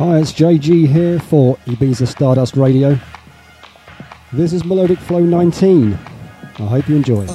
Hi, it's Jay Gee here for Ibiza Stardust Radio. This is Melodic Flow 19. I hope you enjoy.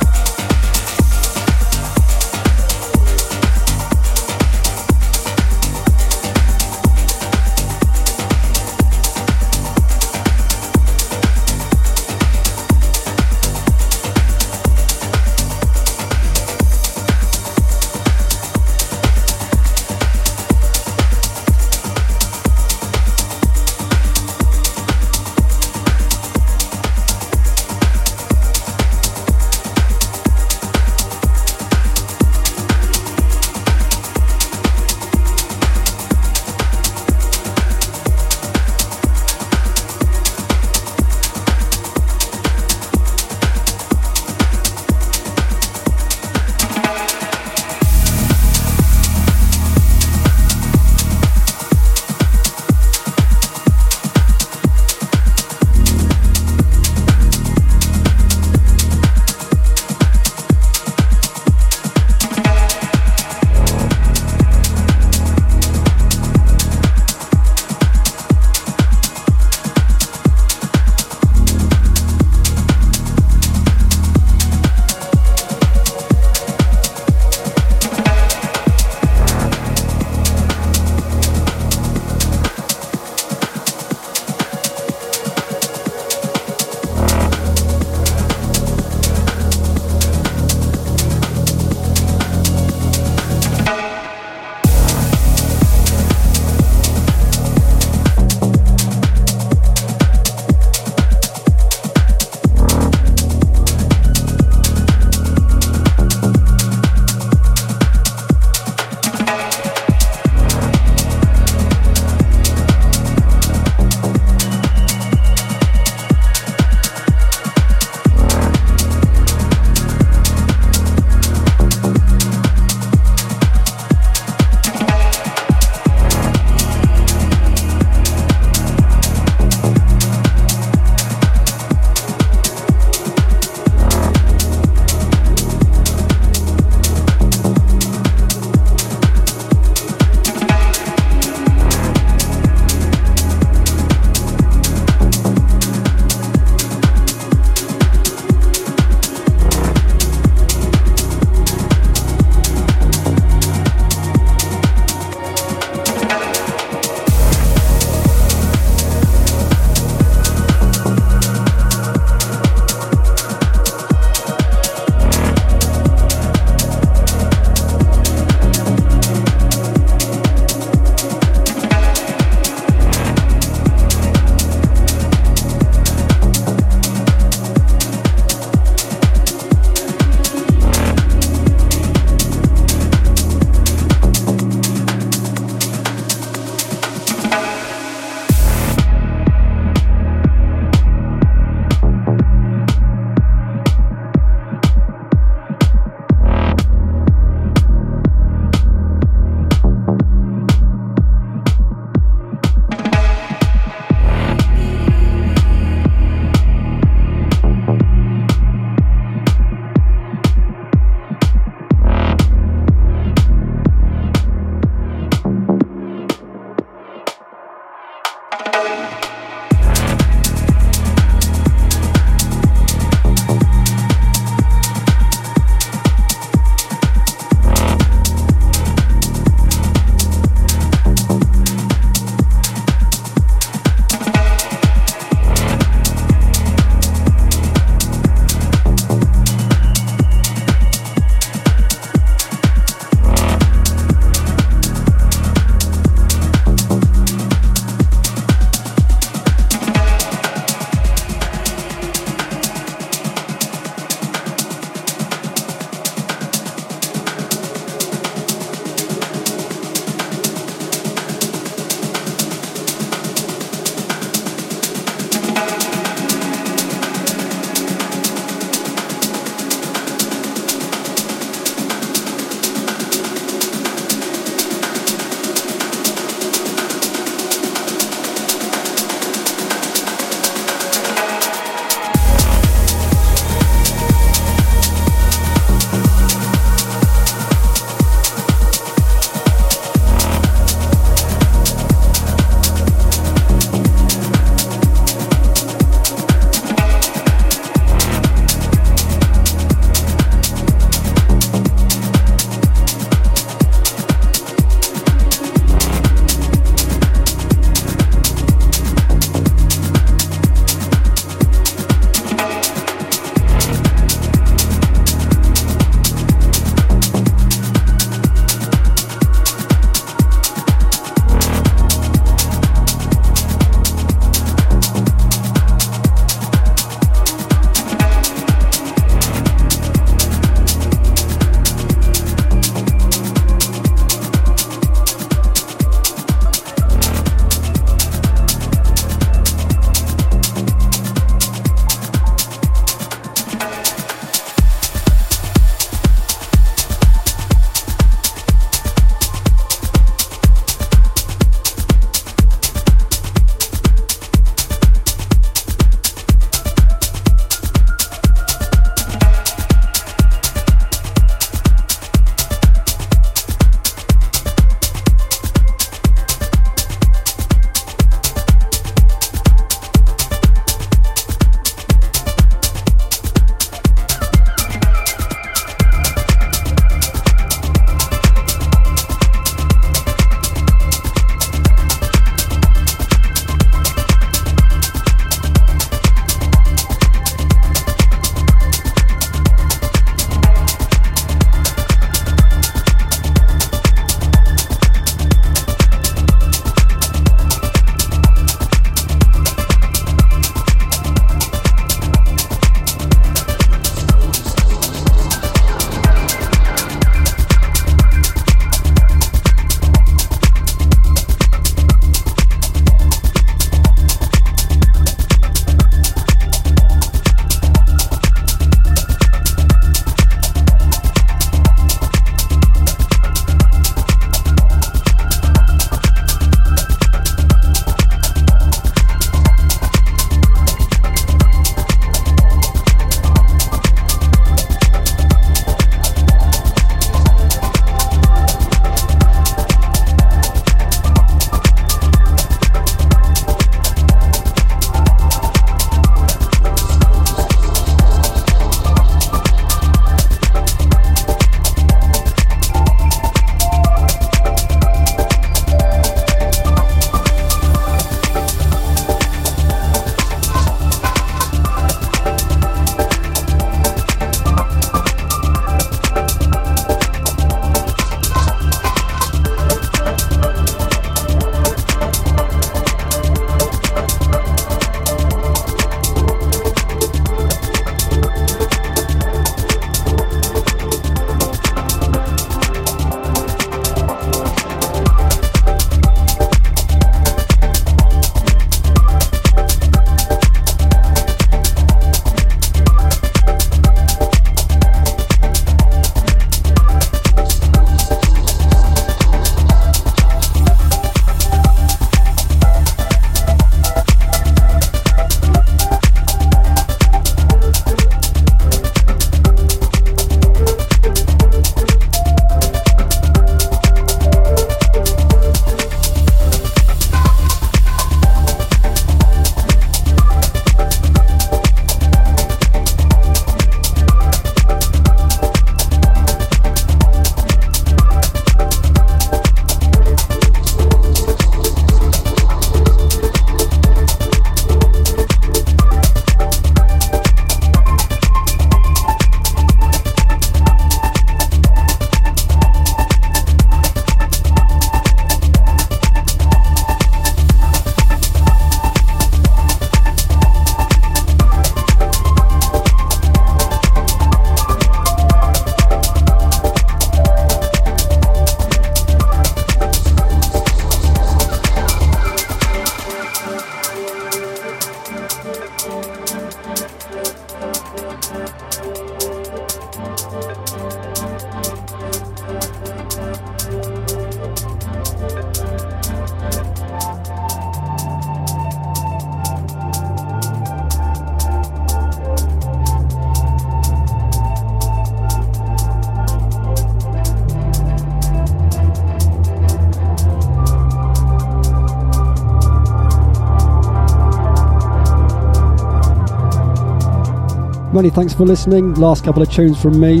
Many thanks for listening. Last couple of tunes from me.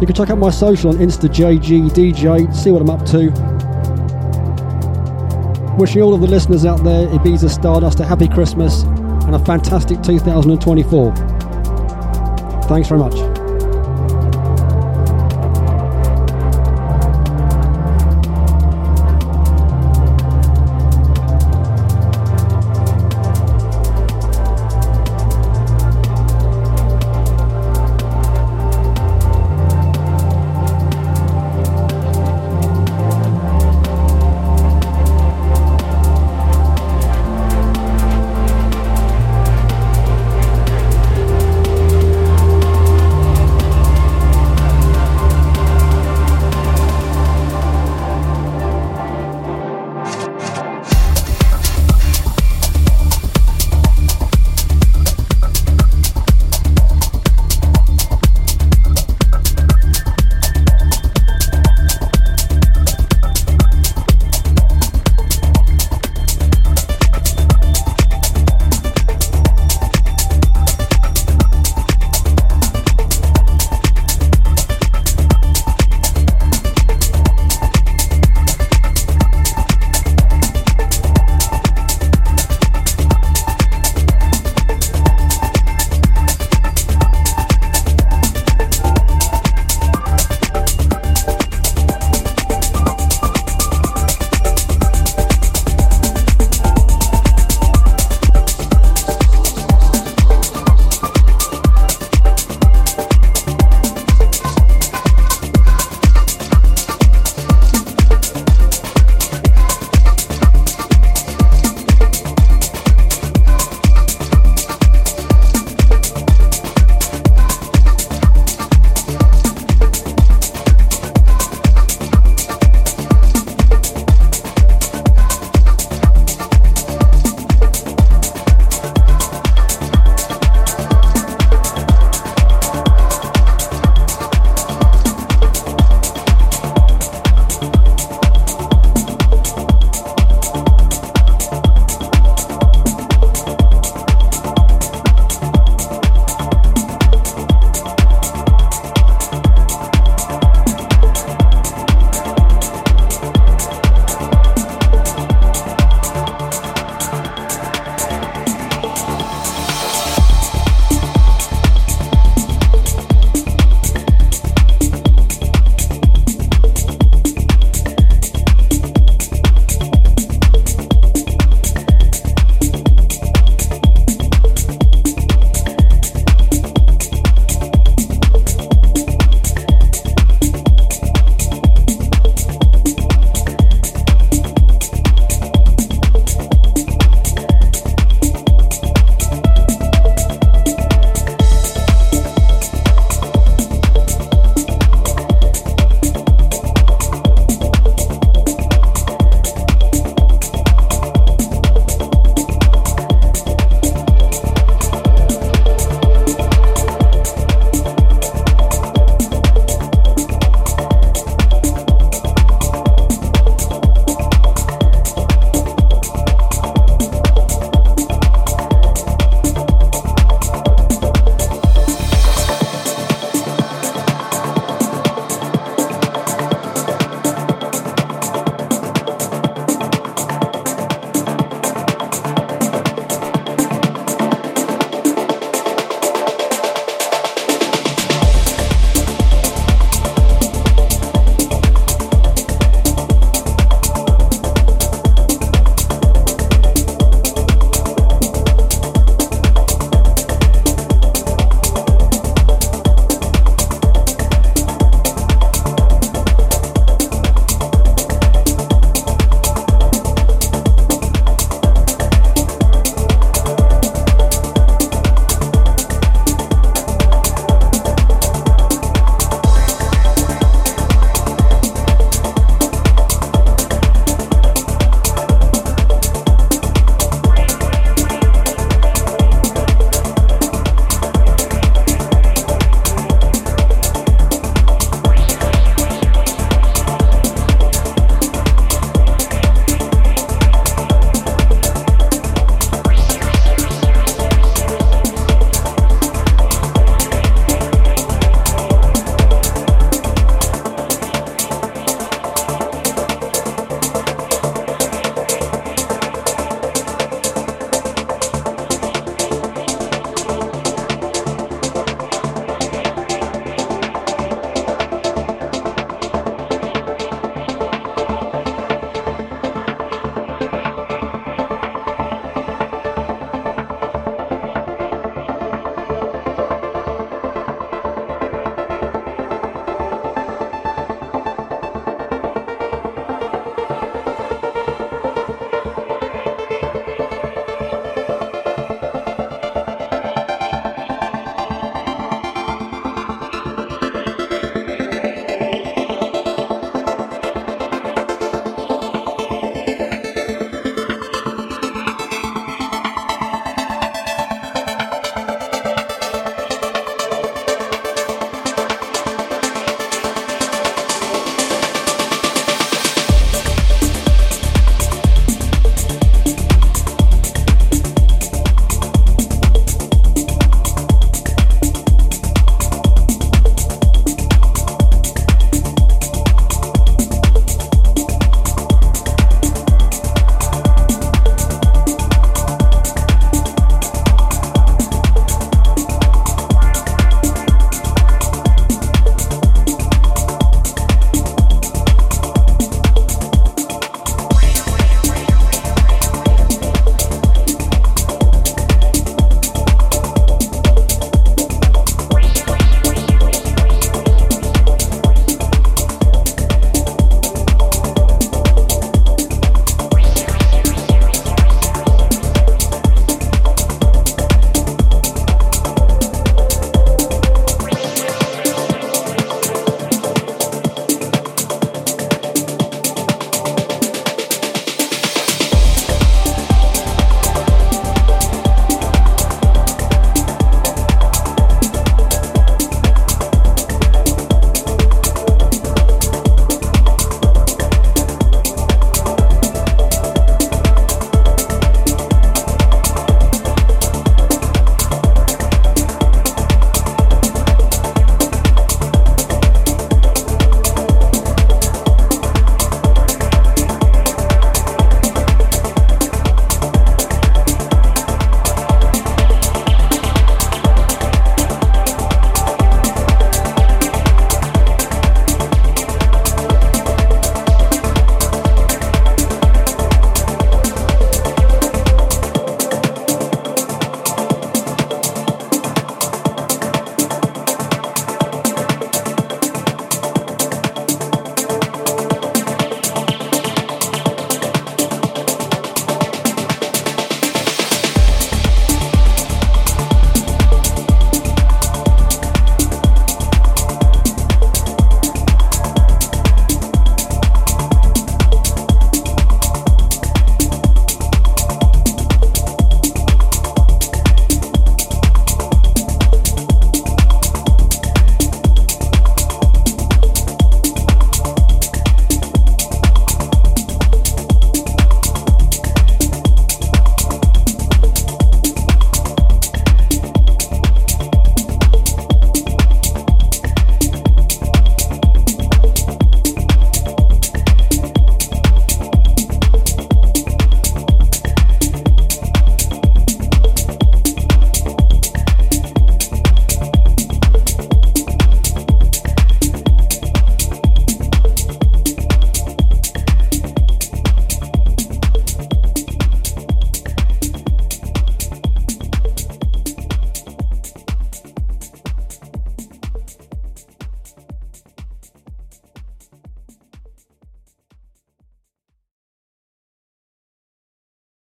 You can check out my social on Insta JG DJ, see what I'm up to. Wishing all of the listeners out there, Ibiza Stardust, a happy Christmas and a fantastic 2024. Thanks very much.